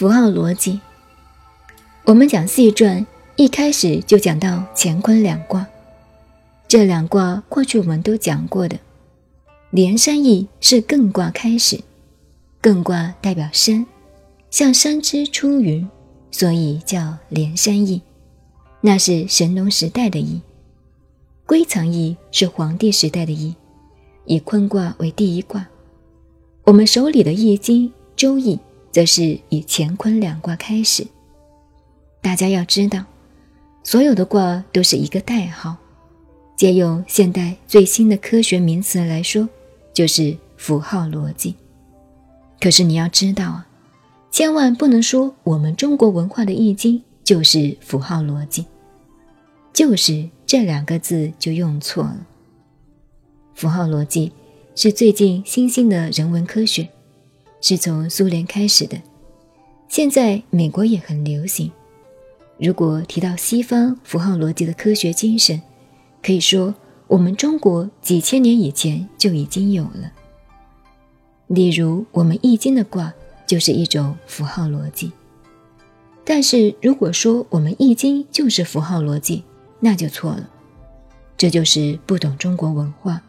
符号逻辑。我们讲细传，一开始就讲到乾坤两卦。这两卦过去我们都讲过的。连山易是艮卦开始，艮卦代表山，像山之出云，所以叫连山易。那是神农时代的易。归藏易是黄帝时代的易，以坤卦为第一卦。我们手里的易经周易，则是以乾坤两卦开始。大家要知道，所有的卦都是一个代号。借用现代最新的科学名词来说，就是符号逻辑。可是你要知道啊，千万不能说我们中国文化的易经就是符号逻辑，就是这两个字就用错了。符号逻辑是最近新兴的人文科学，是从苏联开始的，现在美国也很流行。如果提到西方符号逻辑的科学精神，可以说我们中国几千年以前就已经有了。例如，我们易经的卦就是一种符号逻辑。但是，如果说我们易经就是符号逻辑，那就错了。这就是不懂中国文化，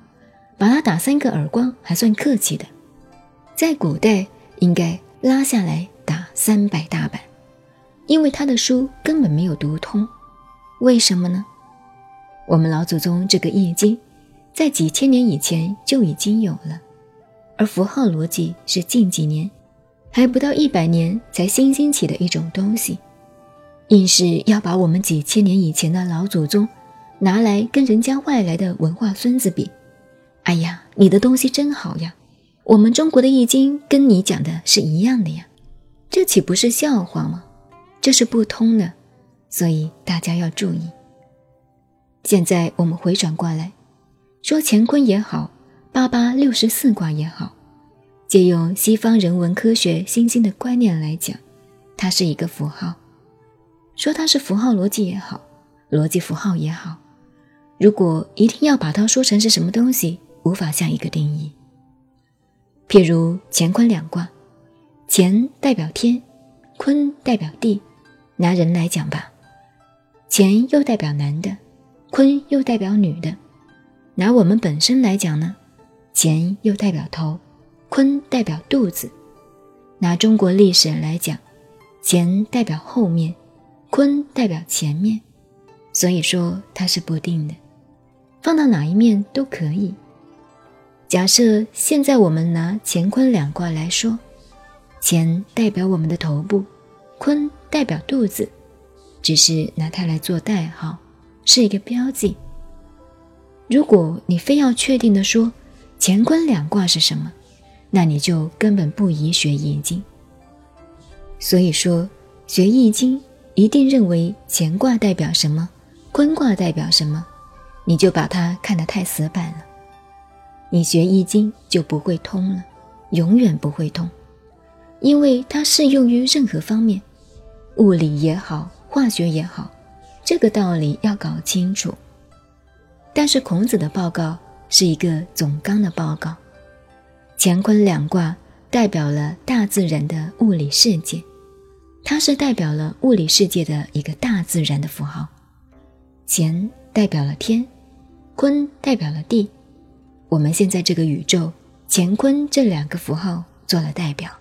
把他打三个耳光还算客气的。在古代，应该拉下来打三百大板。因为他的书根本没有读通，为什么呢？我们老祖宗这个易经，在几千年以前就已经有了，而符号逻辑是近几年，还不到一百年才新兴起的一种东西，硬是要把我们几千年以前的老祖宗拿来跟人家外来的文化孙子比。哎呀，你的东西真好呀，我们中国的易经跟你讲的是一样的呀，这岂不是笑话吗？这是不通的，所以大家要注意。现在我们回转过来，说乾坤也好，八八六十四卦也好，借用西方人文科学新兴的观念来讲，它是一个符号。说它是符号逻辑也好，逻辑符号也好，如果一定要把它说成是什么东西，无法下一个定义。譬如乾坤两卦，乾代表天，坤代表地。拿人来讲吧，乾又代表男的，坤又代表女的。拿我们本身来讲呢，乾又代表头，坤代表肚子。拿中国历史来讲，乾代表后面，坤代表前面。所以说它是不定的，放到哪一面都可以。假设现在我们拿乾坤两卦来说，乾代表我们的头部，坤。代表肚子，只是拿它来做代号，是一个标记。如果你非要确定的说乾坤两卦是什么，那你就根本不宜学易经。所以说，学易经一定认为乾卦代表什么，坤卦代表什么，你就把它看得太死板了。你学易经就不会通了，永远不会通，因为它适用于任何方面。物理也好，化学也好，这个道理要搞清楚。但是孔子的报告是一个总纲的报告，乾坤两卦代表了大自然的物理世界，它是代表了物理世界的一个大自然的符号。乾代表了天，坤代表了地。我们现在这个宇宙，乾坤这两个符号做了代表。